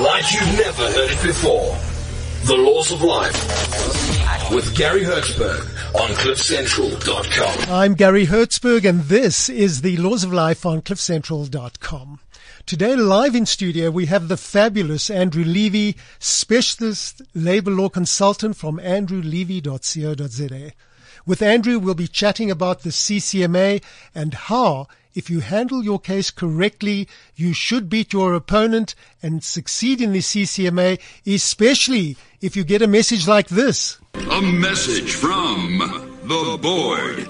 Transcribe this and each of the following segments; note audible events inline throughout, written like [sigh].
like you've never heard it before. The Laws of Life with Gary Hertzberg on CliffCentral.com. I'm Gary Hertzberg and this is the Laws of Life on CliffCentral.com. Today live in studio we have the fabulous Andrew Levy, specialist labor law consultant from andrewlevy.co.za. With Andrew we'll be chatting about the CCMA and how if you handle your case correctly, you should beat your opponent and succeed in the CCMA, especially if you get a message like this. A message from the board.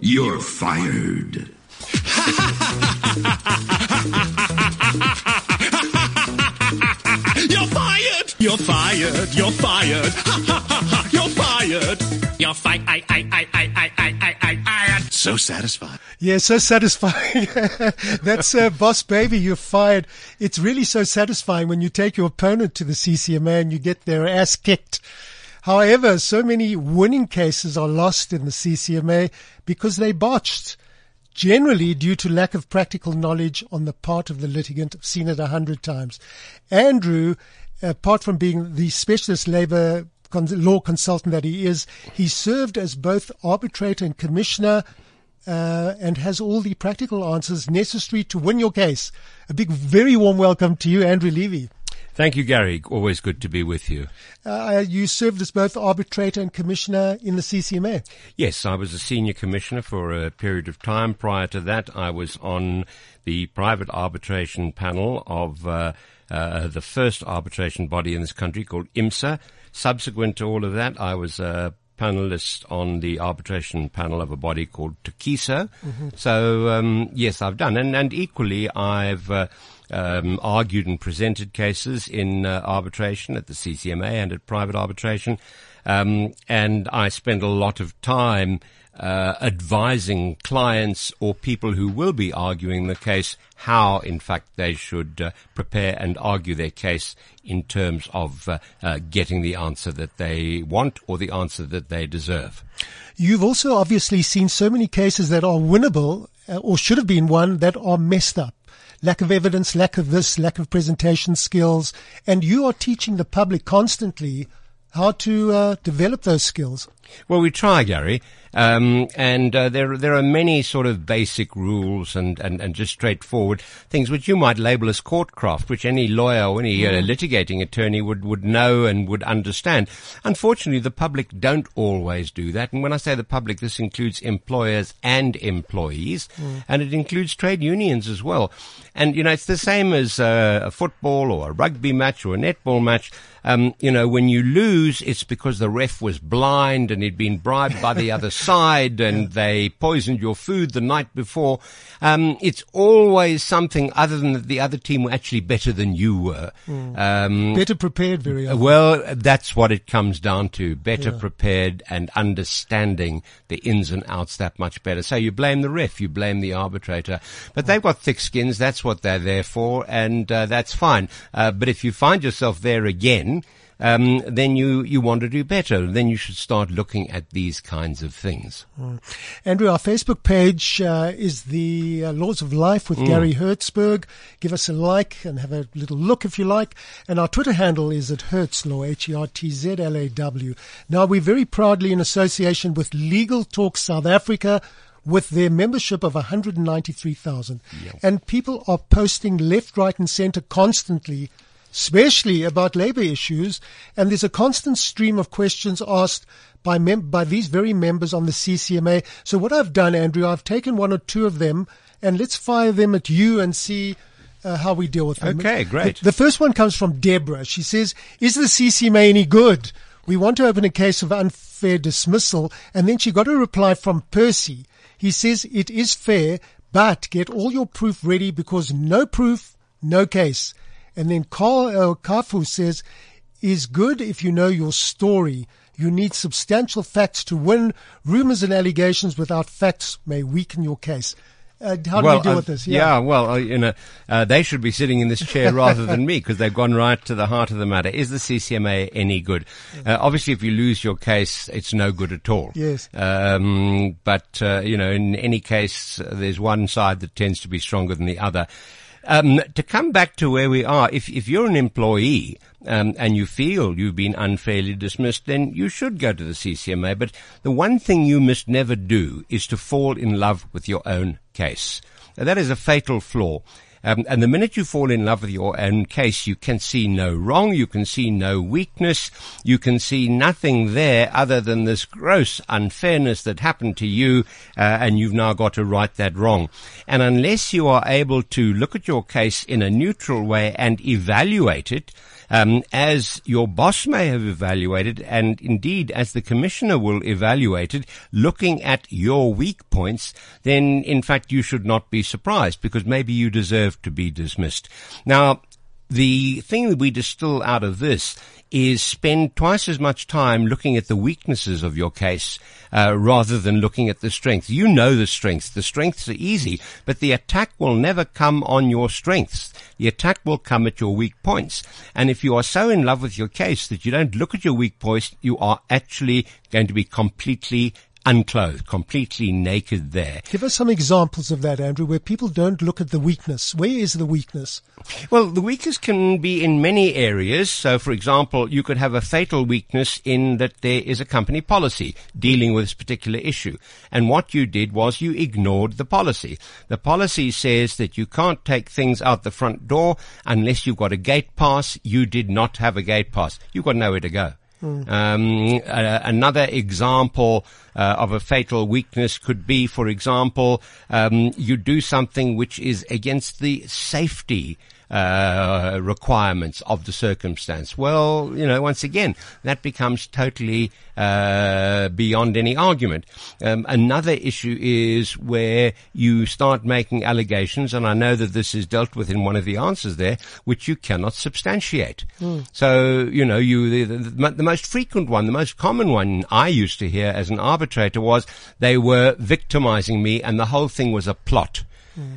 You're fired. [laughs] You're fired! You're fired! You're fired! [laughs] You're fired! You're fired! You're fired! So satisfying. Yeah, so satisfying. [laughs] That's uh, boss baby, you're fired. It's really so satisfying when you take your opponent to the CCMA and you get their ass kicked. However, so many winning cases are lost in the CCMA because they botched generally due to lack of practical knowledge on the part of the litigant. I've seen it a hundred times. Andrew, apart from being the specialist labor law consultant that he is, he served as both arbitrator and commissioner uh, and has all the practical answers necessary to win your case. A big, very warm welcome to you, Andrew Levy. Thank you, Gary. Always good to be with you. Uh, you served as both arbitrator and commissioner in the CCMA. Yes, I was a senior commissioner for a period of time. Prior to that, I was on the private arbitration panel of uh, uh, the first arbitration body in this country called IMSA. Subsequent to all of that, I was a panelist on the arbitration panel of a body called Tokiso. Mm-hmm. So, um, yes, I've done. And, and equally, I've uh, um, argued and presented cases in uh, arbitration at the CCMA and at private arbitration. Um, and I spend a lot of time uh, advising clients or people who will be arguing the case how, in fact, they should uh, prepare and argue their case in terms of uh, uh getting the answer that they want or the answer that they deserve. You've also obviously seen so many cases that are winnable uh, or should have been won that are messed up lack of evidence, lack of this, lack of presentation skills, and you are teaching the public constantly how to uh, develop those skills. Well, we try, Gary. Um, and uh, there there are many sort of basic rules and, and, and just straightforward things which you might label as courtcraft, which any lawyer or any uh, litigating attorney would, would know and would understand. Unfortunately, the public don't always do that. And when I say the public, this includes employers and employees, mm. and it includes trade unions as well. And you know, it's the same as uh, a football or a rugby match or a netball match. Um, you know, when you lose, it's because the ref was blind and he'd been bribed by the other [laughs] side and they poisoned your food the night before. Um, it's always something other than that the other team were actually better than you were. Mm. Um, better prepared, very often. Well, that's what it comes down to. Better yeah. prepared and understanding the ins and outs that much better. So you blame the ref, you blame the arbitrator, but they've got thick skins. That's what they're there for, and uh, that's fine. Uh, but if you find yourself there again, um, then you, you want to do better. Then you should start looking at these kinds of things. Mm. Andrew, our Facebook page uh, is the uh, Laws of Life with mm. Gary Hertzberg. Give us a like and have a little look if you like. And our Twitter handle is at Hertzlaw, H-E-R-T-Z-L-A-W. Now, we're very proudly in association with Legal Talk South Africa, with their membership of 193,000. Yes. And people are posting left, right and center constantly especially about labor issues. And there's a constant stream of questions asked by mem- by these very members on the CCMA. So what I've done, Andrew, I've taken one or two of them and let's fire them at you and see uh, how we deal with them. Okay, great. The, the first one comes from Deborah. She says, is the CCMA any good? We want to open a case of unfair dismissal. And then she got a reply from Percy. He says it is fair, but get all your proof ready because no proof, no case And then Carl uh, Kafu says, is good if you know your story. You need substantial facts to win. Rumors and allegations without facts may weaken your case. Uh, how do well, we deal uh, with this? Yeah, well, uh, you know, uh, they should be sitting in this chair [laughs] rather than me because they've gone right to the heart of the matter. Is the CCMA any good? Uh, obviously, if you lose your case, it's no good at all. Yes. Um, but uh, you know, in any case, uh, there's one side that tends to be stronger than the other. Um, to come back to where we are, if if you're an employee um, and you feel you've been unfairly dismissed, then you should go to the CCMA. But the one thing you must never do is to fall in love with your own case. Now, that is a fatal flaw. Um, and the minute you fall in love with your own case, you can see no wrong, you can see no weakness, you can see nothing there other than this gross unfairness that happened to you, uh, and you've now got to right that wrong. And unless you are able to look at your case in a neutral way and evaluate it, um, as your boss may have evaluated, and indeed as the commissioner will evaluate it, looking at your weak points, then in fact you should not be surprised because maybe you deserve to be dismissed. Now, the thing that we distill out of this is spend twice as much time looking at the weaknesses of your case uh, rather than looking at the strengths. You know the strengths. The strengths are easy, but the attack will never come on your strengths. The attack will come at your weak points. And if you are so in love with your case that you don't look at your weak points, you are actually going to be completely unclothed, completely naked there. Give us some examples of that, Andrew, where people don't look at the weakness. Where is the weakness? Well, the weakness can be in many areas. So, for example, you could have a fatal weakness in that there is a company policy dealing with this particular issue. And what you did was you ignored the policy. The policy says that you can't take things out the front door unless you've got a gate pass. You did not have a gate pass. You've got nowhere to go. Um, uh, another example uh, of a fatal weakness could be, for example, um, you do something which is against the safety uh, requirements of the circumstance. Well, you know, once again, that becomes totally uh, beyond any argument. Um, another issue is where you start making allegations, and I know that this is dealt with in one of the answers there, which you cannot substantiate. So, you know, you the, the, the most frequent one, the most common one I used to hear as an arbitrator was they were victimizing me, and the whole thing was a plot.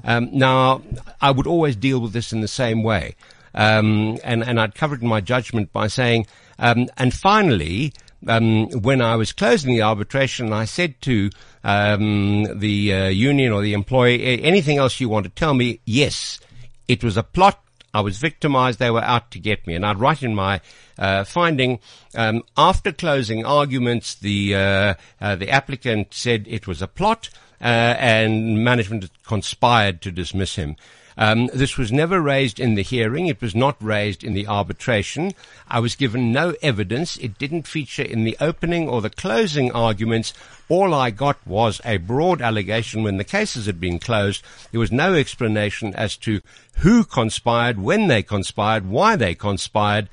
Um, now, I would always deal with this in the same way. Um, and, and I'd covered my judgment by saying, um, and finally, um, when I was closing the arbitration, I said to um, the uh, union or the employee, anything else you want to tell me? Yes, it was a plot. I was victimized. They were out to get me. And I'd write in my uh, finding, um, after closing arguments, the uh, uh, the applicant said it was a plot, and management conspired to dismiss him. Um, this was never raised in the hearing. It was not raised in the arbitration. I was given no evidence. It didn't feature in the opening or the closing arguments. All I got was a broad allegation when the cases had been closed. There was no explanation as to who conspired, when they conspired, why they conspired.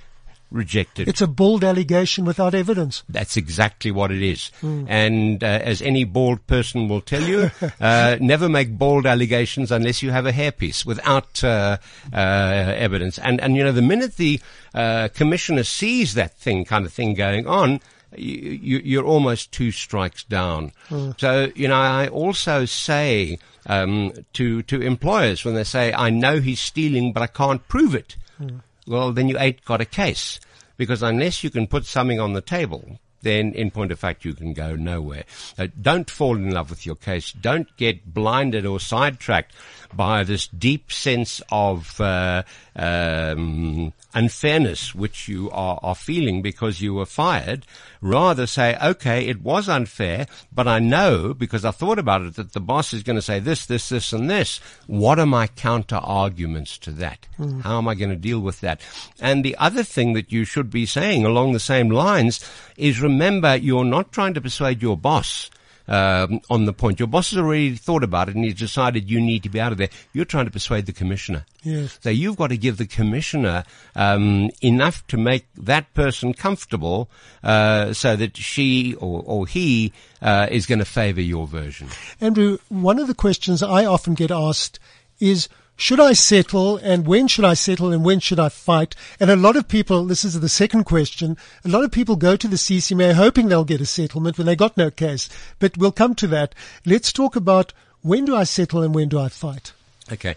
Rejected. It's a bald allegation without evidence. That's exactly what it is. And uh, as any bald person will tell you, [laughs] uh, never make bald allegations unless you have a hairpiece without uh, uh, evidence. And and you know the minute the uh, commissioner sees that thing kind of thing going on. You, you, you're almost two strikes down. So, you know, I also say um, to to employers when they say, "I know he's stealing, but I can't prove it." Well, then you ain't got a case. Because unless you can put something on the table, then in point of fact you can go nowhere. Don't fall in love with your case. Don't get blinded or sidetracked by this deep sense of uh, um, unfairness which you are, are feeling because you were fired. Rather say, okay, it was unfair, but I know because I thought about it that the boss is going to say this, this, this, and this. What are my counter arguments to that? How am I going to deal with that? And the other thing that you should be saying along the same lines is remember you're not trying to persuade your boss um, on the point. Your boss has already thought about it and he's decided you need to be out of there. You're trying to persuade the commissioner. Yes. So you've got to give the commissioner um, enough to make that person comfortable, uh, so that she or, or he uh, is going to favour your version. Andrew, one of the questions I often get asked is, should I settle and when should I settle and when should I fight? And a lot of people, this is the second question, a lot of people go to the CCMA hoping they'll get a settlement when they got no case. But we'll come to that. Let's talk about when do I settle and when do I fight? Okay.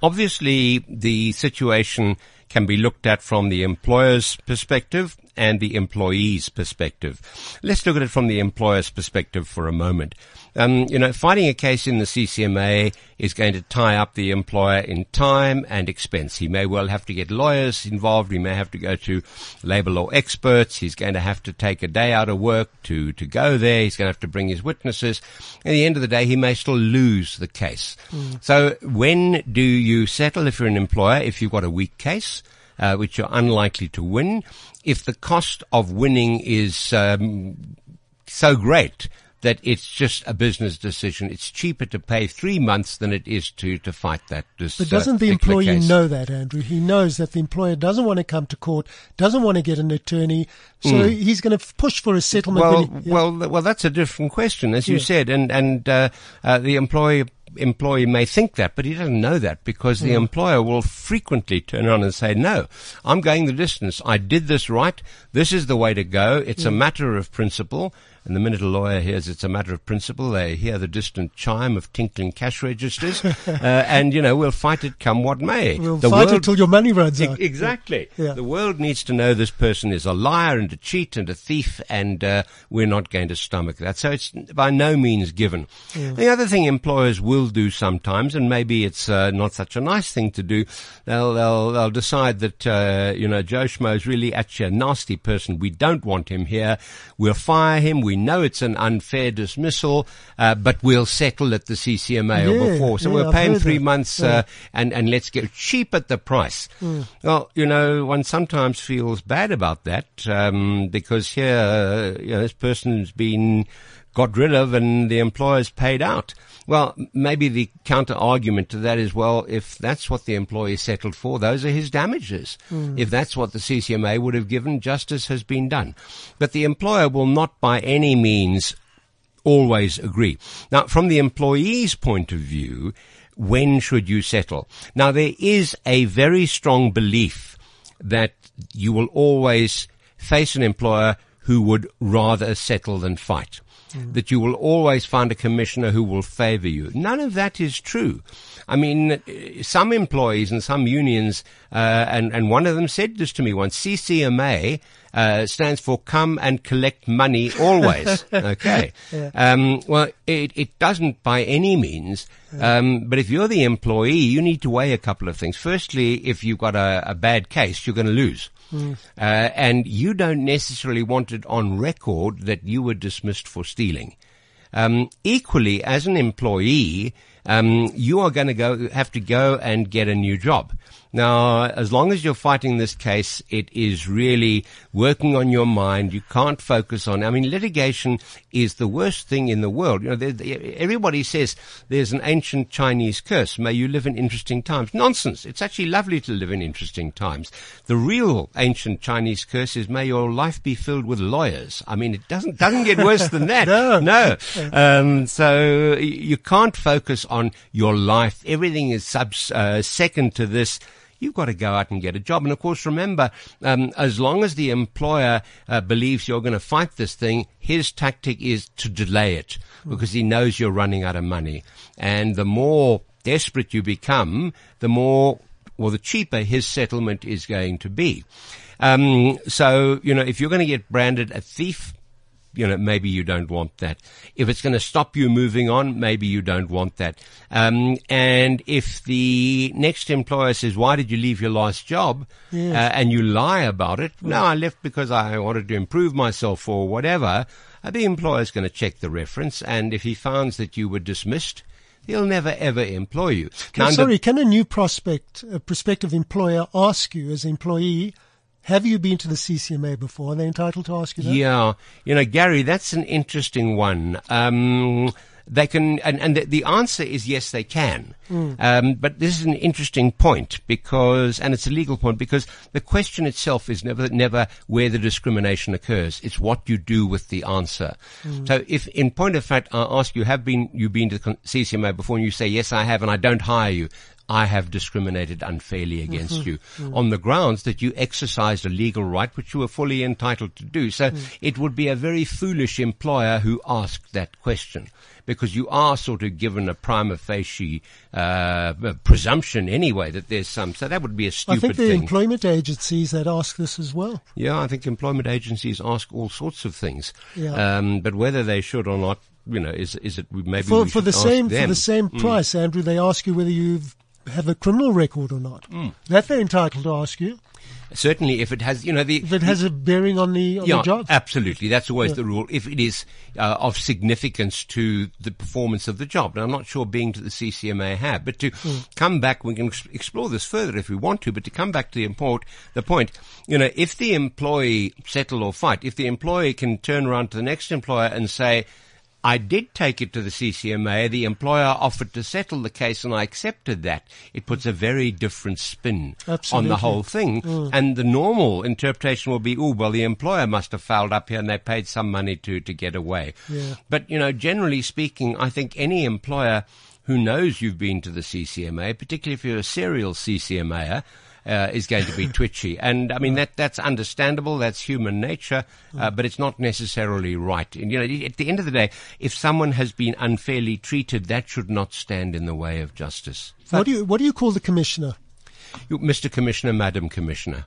Obviously, the situation can be looked at from the employer's perspective and the employee's perspective. Let's look at it from the employer's perspective for a moment. Um, you know, fighting a case in the CCMA is going to tie up the employer in time and expense. He may well have to get lawyers involved. He may have to go to labor law experts. He's going to have to take a day out of work to, to go there. He's going to have to bring his witnesses. At the end of the day, he may still lose the case. So when do you settle if you're an employer, if you've got a weak case? Uh, which you're unlikely to win. If the cost of winning is um, so great that it's just a business decision. It's cheaper to pay three months than it is to, to fight that. This, But doesn't uh, the employee case. know that, Andrew? He knows that the employer doesn't want to come to court, doesn't want to get an attorney, so he's going to push for a settlement. Well, he, yeah. well, well, that's a different question, as you said, and and uh, uh, the employee employee may think that, but he doesn't know that because the employer will frequently turn around and say, "No, I'm going the distance. I did this right. This is the way to go. It's a matter of principle." And the minute a lawyer hears it's a matter of principle, they hear the distant chime of tinkling cash registers, [laughs] uh, and you know we'll fight it come what may. we'll the fight world- until your money runs E- out. Exactly. Yeah. The world needs to know this person is a liar and a cheat and a thief, and uh, we're not going to stomach that. So it's by no means given. The other thing employers will do sometimes, and maybe it's uh, not such a nice thing to do, they'll they'll, they'll decide that uh, you know Joe Schmo is really actually a nasty person. We don't want him here. We'll fire him. We know it's an unfair dismissal, uh, but we'll settle at the CCMA or before. So yeah, we're I've pay three that. months, Yeah. uh, and and let's get cheap at the price. Well, you know, one sometimes feels bad about that um, because here, uh, you know, this person's been got rid of and the employer's paid out. Well, maybe the counter argument to that is, well, if that's what the employee settled for, those are his damages. Hmm. If that's what the CCMA would have given, justice has been done. But the employer will not by any means always agree. Now, from the employee's point of view, when should you settle? Now, there is a very strong belief that you will always face an employer who would rather settle than fight. That you will always find a commissioner who will favor you. None of that is true. I mean, uh, some employees and some unions, uh, and, and one of them said this to me once, CCMA, uh, stands for come and collect money always. [laughs] okay. Um, well, it, it doesn't by any means. Um, but if you're the employee, you need to weigh a couple of things. Firstly, if you've got a, a bad case, you're going to lose. Uh, and you don't necessarily want it on record that you were dismissed for stealing. Um, equally, as an employee, um, you are going to go have to go and get a new job. Now, as long as you're fighting this case, it is really working on your mind. You can't focus on. I mean, litigation is the worst thing in the world. You know, there- there- everybody says there's an ancient Chinese curse. May you live in interesting times. Nonsense. It's actually lovely to live in interesting times. The real ancient Chinese curse is may your life be filled with lawyers. I mean, it doesn't doesn't get worse than that. [laughs] No. No. Um, so you can't focus on your life. Everything is sub, uh, second to this. You've got to go out and get a job. And of course, remember, um, as long as the employer uh, believes you're going to fight this thing, his tactic is to delay it because he knows you're running out of money. And the more desperate you become, the more or the cheaper his settlement is going to be. Um, so, you know, if you're going to get branded a thief, you know, maybe you don't want that. If it's going to stop you moving on, maybe you don't want that. Um, and if the next employer says, why did you leave your last job? Uh, and you lie about it. No, I left because I wanted to improve myself or whatever. Uh, the employer's going to check the reference. And if he finds that you were dismissed, he'll never ever employ you. Now, under- Sorry, can a new prospect, a prospective employer ask you as an employee, have you been to the CCMA before? Are they entitled to ask you that? Yeah, you know, Gary, that's an interesting one. Um, they can, and, and the, the answer is yes, they can. Um, but this is an interesting point because, and it's a legal point because the question itself is never, never where the discrimination occurs. It's what you do with the answer. So if, in point of fact, I ask you, have been, you been to the CCMA before and you say, yes, I have, and I don't hire you. I have discriminated unfairly against you on the grounds that you exercised a legal right which you were fully entitled to do. So it would be a very foolish employer who asked that question because you are sort of given a prima facie uh, presumption anyway that there's some. So that would be a stupid I think the thing. employment agencies that ask this as well. Yeah, I think employment agencies ask all sorts of things. Yeah. Um, but whether they should or not, you know, is is it maybe For for the same for them. Mm. the same price, Andrew, they ask you whether you have a criminal record or not. Mm. That they're entitled to ask you Certainly, if it has, you know, the if it has a bearing on the on yeah, the job. absolutely. That's always the rule. If it is uh, of significance to the performance of the job, now I'm not sure being to the CCMA have, but to Hmm. come back, we can explore this further if we want to. But to come back to the import, the point, you know, if the employee settle or fight, if the employee can turn around to the next employer and say. I did take it to the CCMA. The employer offered to settle the case and I accepted that. It puts a very different spin on the whole thing. Mm. And the normal interpretation will be, oh, well, the employer must have fouled up here and they paid some money to, to get away. Yeah. But, you know, generally speaking, I think any employer who knows you've been to the CCMA, particularly if you're a serial CCMAer, uh, is going to be [laughs] twitchy. And I mean, that, that's understandable. That's human nature, uh, but it's not necessarily right. And, you know, at the end of the day, if someone has been unfairly treated, that should not stand in the way of justice. what do you what do you call the commissioner? Mr. Commissioner, Madam Commissioner.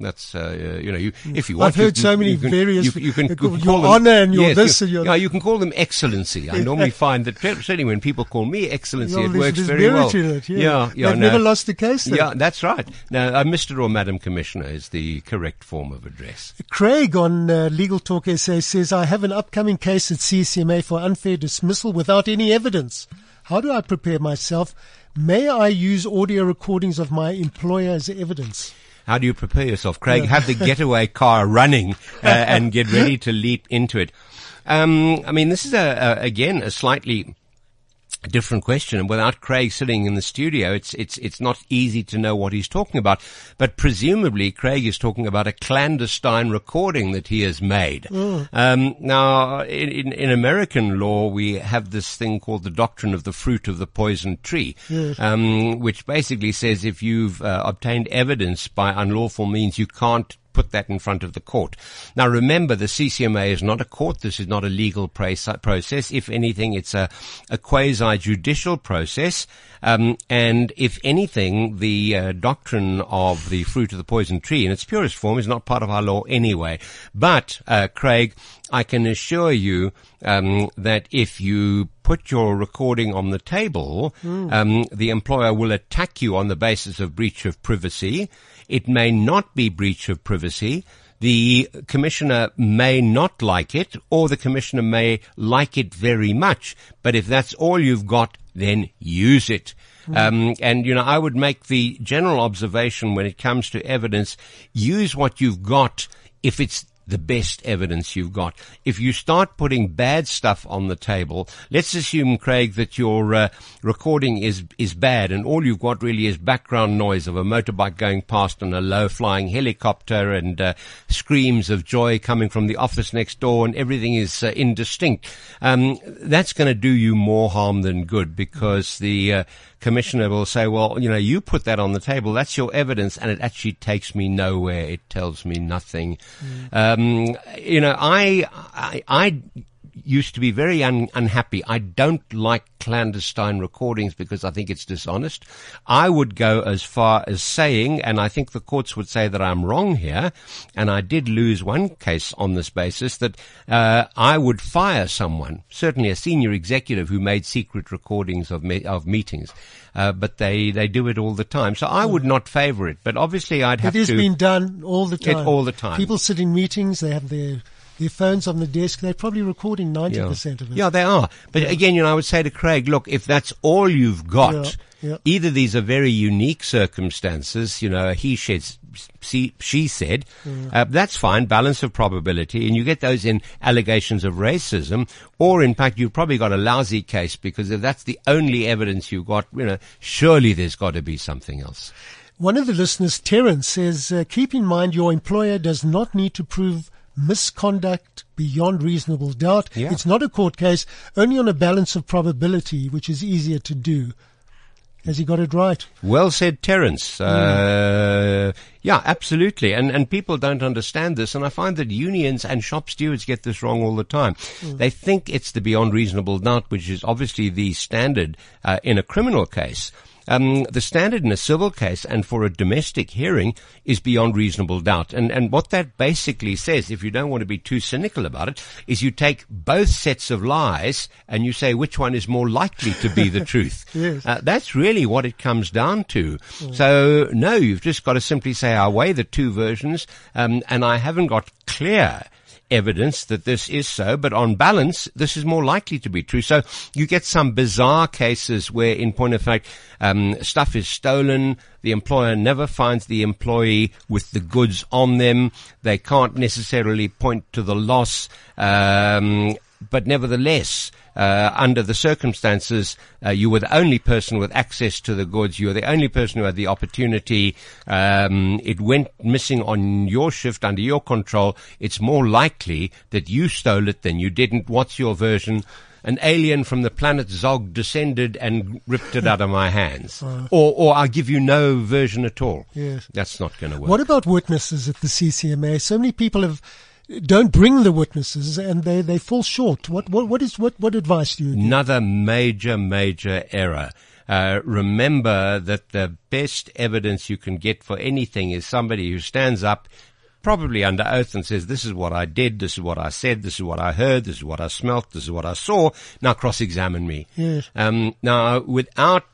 That's uh, uh, you know, you, if you want. I've heard you, so many you can, various- You, you can Your call them- Honour and your yes, this and your- yeah, you can call them Excellency. I [laughs] normally find that certainly when people call me excellency, well, it works very well. It, yeah, yeah, yeah They've no. never lost a case. Yeah, that's right. Now, uh, Mr. or Madam Commissioner is the correct form of address. Craig on uh, Legal Talk SA says, I have an upcoming case at CCMA for unfair dismissal without any evidence. How do I prepare myself? May I use audio recordings of my employer as evidence? How do you prepare yourself, Craig? Have the [laughs] getaway car running uh, and get ready to leap into it. Um, I mean, this is a, a again a slightly different question, and without Craig sitting in the studio, it's it's it's not easy to know what he's talking about. But presumably, Craig is talking about a clandestine recording that he has made. Um, now, in, in American law, we have this thing called the doctrine of the fruit of the poison tree, um, which basically says if you've uh, obtained evidence by unlawful means, you can't put that in front of the court. Now remember, the CCMA is not a court. This is not a legal process. If anything, it's a, a quasi-judicial process. Um, and if anything, the uh, doctrine of the fruit of the poison tree in its purest form is not part of our law anyway. But, uh, Craig, I can assure you um, that if you put your recording on the table, um, the employer will attack you on the basis of breach of privacy. It may not be breach of privacy. The commissioner may not like it, or the commissioner may like it very much. But if that's all you've got, then use it. Um, and you know, I would make the general observation when it comes to evidence: use what you've got if it's the best evidence you've got. If you start putting bad stuff on the table, let's assume, Craig, that your uh, recording is is bad, and all you've got really is background noise of a motorbike going past and a low-flying helicopter and uh, screams of joy coming from the office next door, and everything is uh, indistinct. Um, that's going to do you more harm than good because the uh, commissioner will say, well, you know, you put that on the table. That's your evidence. And it actually takes me nowhere. It tells me nothing. Um, you know, I, I, I used to be very un- unhappy. I don't like clandestine recordings because I think it's dishonest. I would go as far as saying, and I think the courts would say that I'm wrong here, and I did lose one case on this basis, that uh, I would fire someone, certainly a senior executive who made secret recordings of, me- of meetings. Uh, but they, they do it all the time. So I would not favor it. But obviously I'd have to It has to. been done all the It- time. all the time. People sit in meetings, they have their, their phones on the desk, they're probably recording 90% of it. Yeah, they are. But again, you know, I would say to Craig, look, if that's all you've got, Yeah, yeah. either these are very unique circumstances, you know, he said, she, she said, uh, that's fine, balance of probability, and you get those in allegations of racism, or in fact, you've probably got a lousy case because if that's the only evidence you've got, you know, surely there's got to be something else. One of the listeners, Terence, says, uh, keep in mind your employer does not need to prove misconduct beyond reasonable doubt. Yeah. It's not a court case, only on a balance of probability, which is easier to do. Has he got it right? Well said, Terence. Uh, yeah, absolutely. And and people don't understand this, and I find that unions and shop stewards get this wrong all the time. They think it's the beyond reasonable doubt, which is obviously the standard uh, in a criminal case. Um, the standard in a civil case and for a domestic hearing is beyond reasonable doubt. And, and what that basically says, if you don't want to be too cynical about it, is you take both sets of lies and you say which one is more likely to be the [laughs] truth. Yes. Uh, that's really what it comes down to. So no, you've just got to simply say I weigh the two versions, um, and I haven't got clear evidence that this is so, but on balance, this is more likely to be true. So you get some bizarre cases where, in point of fact, um, stuff is stolen. The employer never finds the employee with the goods on them. They can't necessarily point to the loss, um, but nevertheless, uh, under the circumstances, uh, you were the only person with access to the goods. You were the only person who had the opportunity. Um, it went missing on your shift under your control. It's more likely that you stole it than you didn't. What's your version? An alien from the planet Zog descended and ripped it out of my hands. [laughs] Or, or I'll give you no version at all. Yes. That's not going to work. What about witnesses at the CCMA? So many people have don't bring the witnesses and they, they fall short. What what what is what what advice do you give? Another major, major error. Uh, remember that the best evidence you can get for anything is somebody who stands up, probably under oath, and says, "This is what I did. This is what I said. This is what I heard. This is what I smelt. This is what I saw." Now cross-examine me. Yes. Um, now, without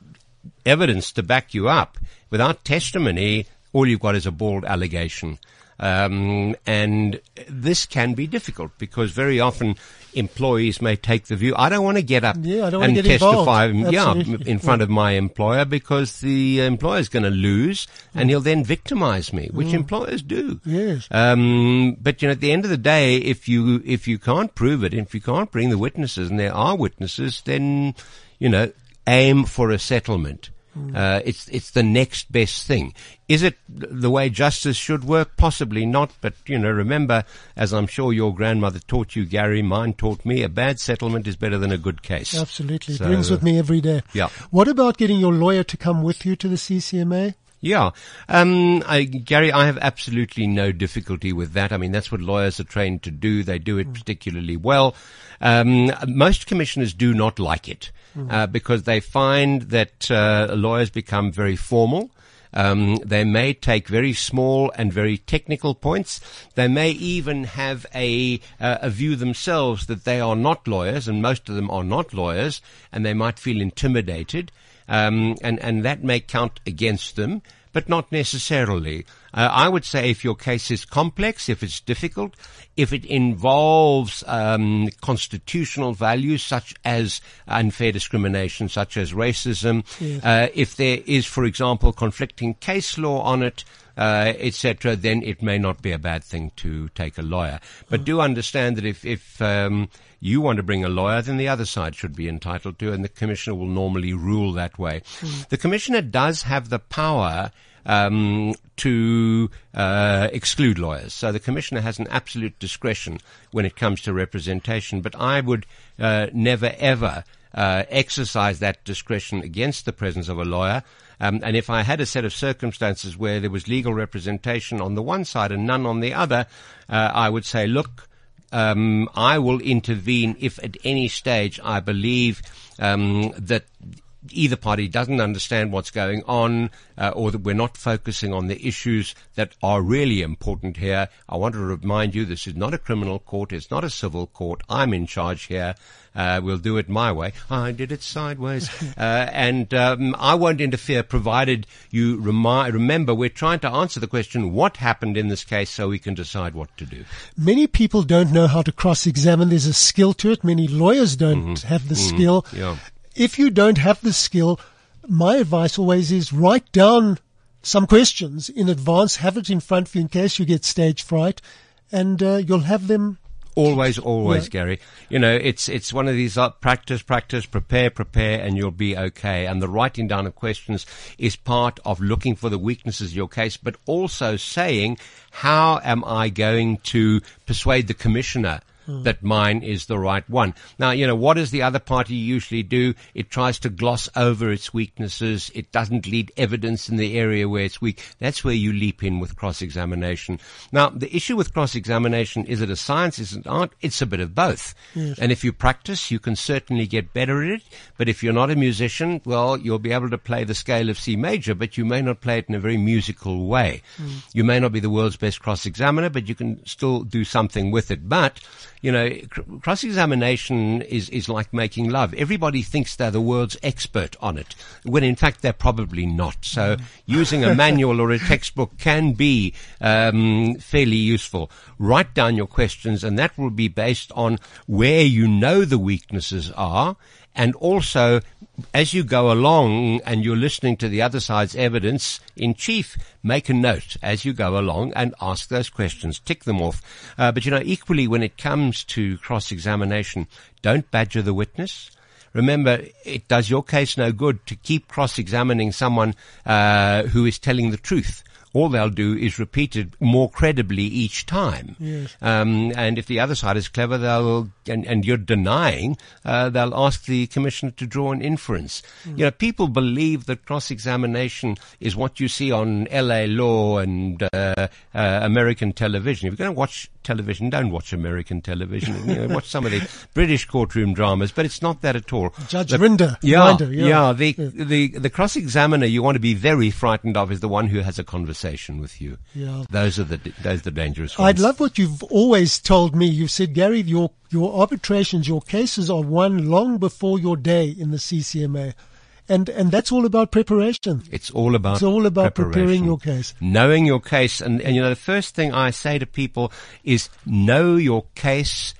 evidence to back you up, without testimony, all you've got is a bald allegation. Um, and this can be difficult because very often employees may take the view, I don't want to get up Yeah, I don't want and testify yeah, in front of my employer because the employer is going to lose and he'll then victimize me, which employers do. Mm. Yes. Um, but you know, at the end of the day, if you if you can't prove it, if you can't bring the witnesses, and there are witnesses, then you know, aim for a settlement. Uh, it's it's the next best thing. Is it the way justice should work? Possibly not. But you know, remember, as I'm sure your grandmother taught you, Gary, mine taught me, a bad settlement is better than a good case. Absolutely. So- it rings with me every day. Yeah. What about getting your lawyer to come with you to the CCMA? Yeah. Um, I, Gary, I have absolutely no difficulty with that. I mean, that's what lawyers are trained to do. They do it particularly well. Um, most commissioners do not like it uh, because they find that uh, lawyers become very formal. Um, they may take very small and very technical points. They may even have a, uh, a view themselves that they are not lawyers, and most of them are not lawyers, and they might feel intimidated um, and and that may count against them, but not necessarily. Uh, I would say if your case is complex, if it's difficult, if it involves um, constitutional values such as unfair discrimination, such as racism, uh, if there is, for example, conflicting case law on it. Uh, etc., then it may not be a bad thing to take a lawyer. But do understand that if, if um, you want to bring a lawyer, then the other side should be entitled to, and the commissioner will normally rule that way. The commissioner does have the power um, to uh, exclude lawyers. So the commissioner has an absolute discretion when it comes to representation. But I would uh, never ever uh, exercise that discretion against the presence of a lawyer. Um, and if I had a set of circumstances where there was legal representation on the one side and none on the other, uh, I would say, look, um, I will intervene if at any stage I believe um, that either party doesn't understand what's going on uh, or that we're not focusing on the issues that are really important here. I want to remind you this is not a criminal court. It's not a civil court. I'm in charge here. Uh, we'll do it my way. I did it sideways. [laughs] uh, and um, I won't interfere provided you remi- remember we're trying to answer the question what happened in this case so we can decide what to do. Many people don't know how to cross-examine. There's a skill to it. Many lawyers don't have the skill. Yeah. If you don't have the skill, my advice always is write down some questions in advance, have it in front of you in case you get stage fright, and uh, you'll have them. Always, always, Yeah. Gary. You know, it's it's one of these uh, practice, practice, prepare, prepare, and you'll be okay. And the writing down of questions is part of looking for the weaknesses of your case, but also saying, how am I going to persuade the commissioner Hmm. that mine is the right one. Now, you know, what does the other party usually do? It tries to gloss over its weaknesses. It doesn't lead evidence in the area where it's weak. That's where you leap in with cross-examination. Now, the issue with cross-examination is it a science, is it art? It's a bit of both. And if you practice, you can certainly get better at it. But if you're not a musician, well, you'll be able to play the scale of C major, but you may not play it in a very musical way. Hmm. You may not be the world's best cross-examiner, but you can still do something with it. But, you know, cross-examination is, is like making love. Everybody thinks they're the world's expert on it, when in fact they're probably not. So using a manual or a textbook can be um, fairly useful. Write down your questions, and that will be based on where you know the weaknesses are, and also as you go along and you're listening to the other side's evidence in chief, make a note as you go along and ask those questions, tick them off. Uh, but you know, equally when it comes to cross-examination, don't badger the witness. Remember, it does your case no good to keep cross-examining someone uh, who is telling the truth. All they'll do is repeat it more credibly each time. Um, and if the other side is clever, they'll and, and you're denying, uh, they'll ask the commissioner to draw an inference. You know, people believe that cross-examination is what you see on L.A. Law and uh, uh, American television. If you're going to watch television, don't watch American television. you know, watch some of the [laughs] British courtroom dramas, but it's not that at all. Judge The- Rinder, yeah, Rinder, yeah, yeah. The the the cross examiner you want to be very frightened of is the one who has a conversation with you. Yeah. those are the those are the dangerous ones. I'd love what you've always told me. You've said, Gary, your your arbitrations, your cases are won long before your day in the CCMA, and and that's all about preparation. It's all about It's all about preparing your case. knowing your case, and, and you know the first thing I say to people is know your case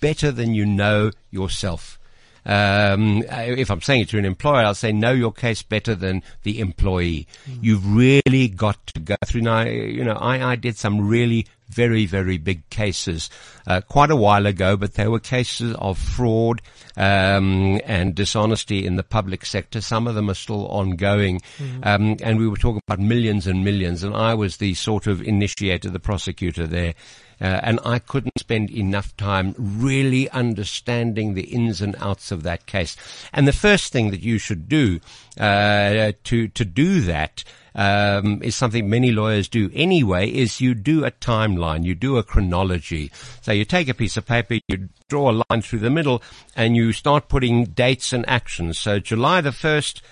better than you know yourself. Um, if I'm saying it to an employer, I'll say know your case better than the employee. You've really got to go through. Now, you know, I, I did some really very, very big cases uh, quite a while ago, but they were cases of fraud um, and dishonesty in the public sector. Some of them are still ongoing, um, and we were talking about millions and millions. And I was the sort of initiator, the prosecutor there. Uh, and I couldn't spend enough time really understanding the ins and outs of that case. And the first thing that you should do uh, to to do that um, is something many lawyers do anyway. Is you do a timeline, you do a chronology. So you take a piece of paper, you draw a line through the middle, and you start putting dates and actions. So July the first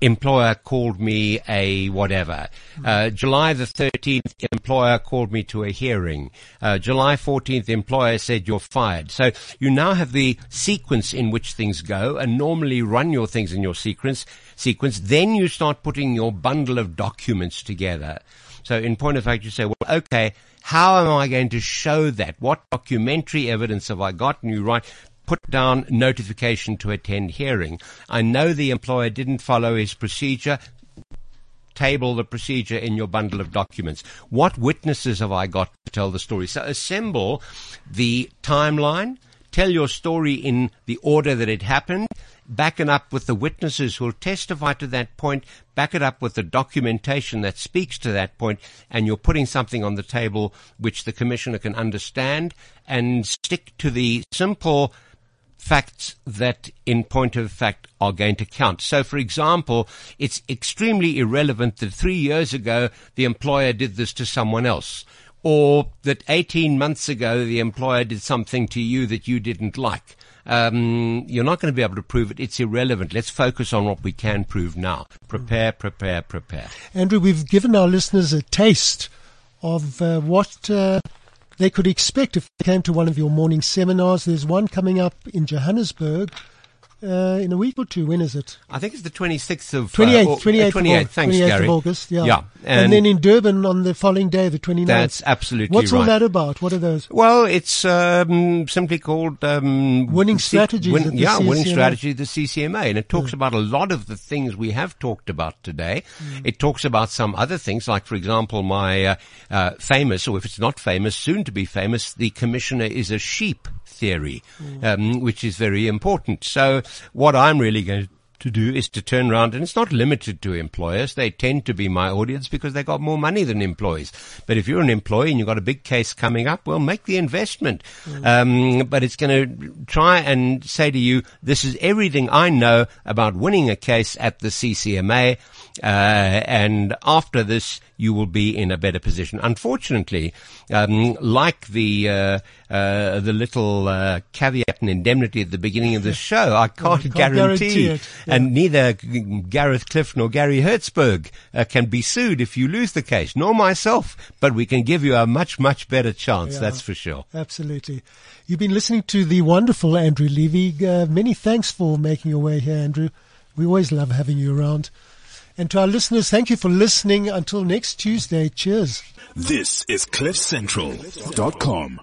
employer called me a whatever. Uh, July the 13th, employer called me to a hearing. Uh, July 14th, employer said you're fired. So you now have the sequence in which things go and normally run your things in your sequence, sequence. Then you start putting your bundle of documents together. So in point of fact, you say, well, okay, how am I going to show that? What documentary evidence have I got? And you write, put down notification to attend hearing. I know the employer didn't follow his procedure. Table the procedure in your bundle of documents. What witnesses have I got to tell the story? So assemble the timeline, tell your story in the order that it happened, back it up with the witnesses who will testify to that point, back it up with the documentation that speaks to that point, and you're putting something on the table which the commissioner can understand and stick to the simple facts that, in point of fact, are going to count. So, for example, it's extremely irrelevant that three years ago the employer did this to someone else. Or that 18 months ago the employer did something to you that you didn't like. Um, you're not going to be able to prove it. It's irrelevant. Let's focus on what we can prove now. Prepare, prepare, prepare. Andrew, we've given our listeners a taste of uh, what uh, they could expect if they came to one of your morning seminars. There's one coming up in Johannesburg uh, in a week or two. When is it? I think it's the 26th of... 28th, uh, or- 28th, of 28th. Thanks, 28th Gary. of August. Yeah. Yeah. And, then in Durban on the following day, the 29th. That's absolutely What's all that about? What are those? Well, it's um, simply called um, Winning C- strategies win- at the yeah, winning CCMA. strategy, the CCMA, and it talks about a lot of the things we have talked about today. It talks about some other things, like for example, my uh, uh, famous, or if it's not famous, soon to be famous, the commissioner is a sheep theory, um, which is very important. So, what I'm really going to do is to turn around, and it's not limited to employers. They tend to be my audience because they got more money than employees. But if you're an employee and you've got a big case coming up, well, make the investment. Um, but it's going to try and say to you, this is everything I know about winning a case at the CCMA. Uh, and after this, you will be in a better position. Unfortunately, um, like the uh, uh, the little uh, caveat and indemnity at the beginning of the [laughs] show, I can't, can't guarantee, guarantee it, yeah. and neither Gareth Cliff nor Garry Hertzberg uh, can be sued if you lose the case, nor myself. But we can give you a much much better chance. Yeah. That's for sure. Absolutely. You've been listening to the wonderful Andrew Levy. Uh, many thanks for making your way here, Andrew. We always love having you around. And to our listeners, thank you for listening. Until next Tuesday, cheers. This is CliffCentral.com.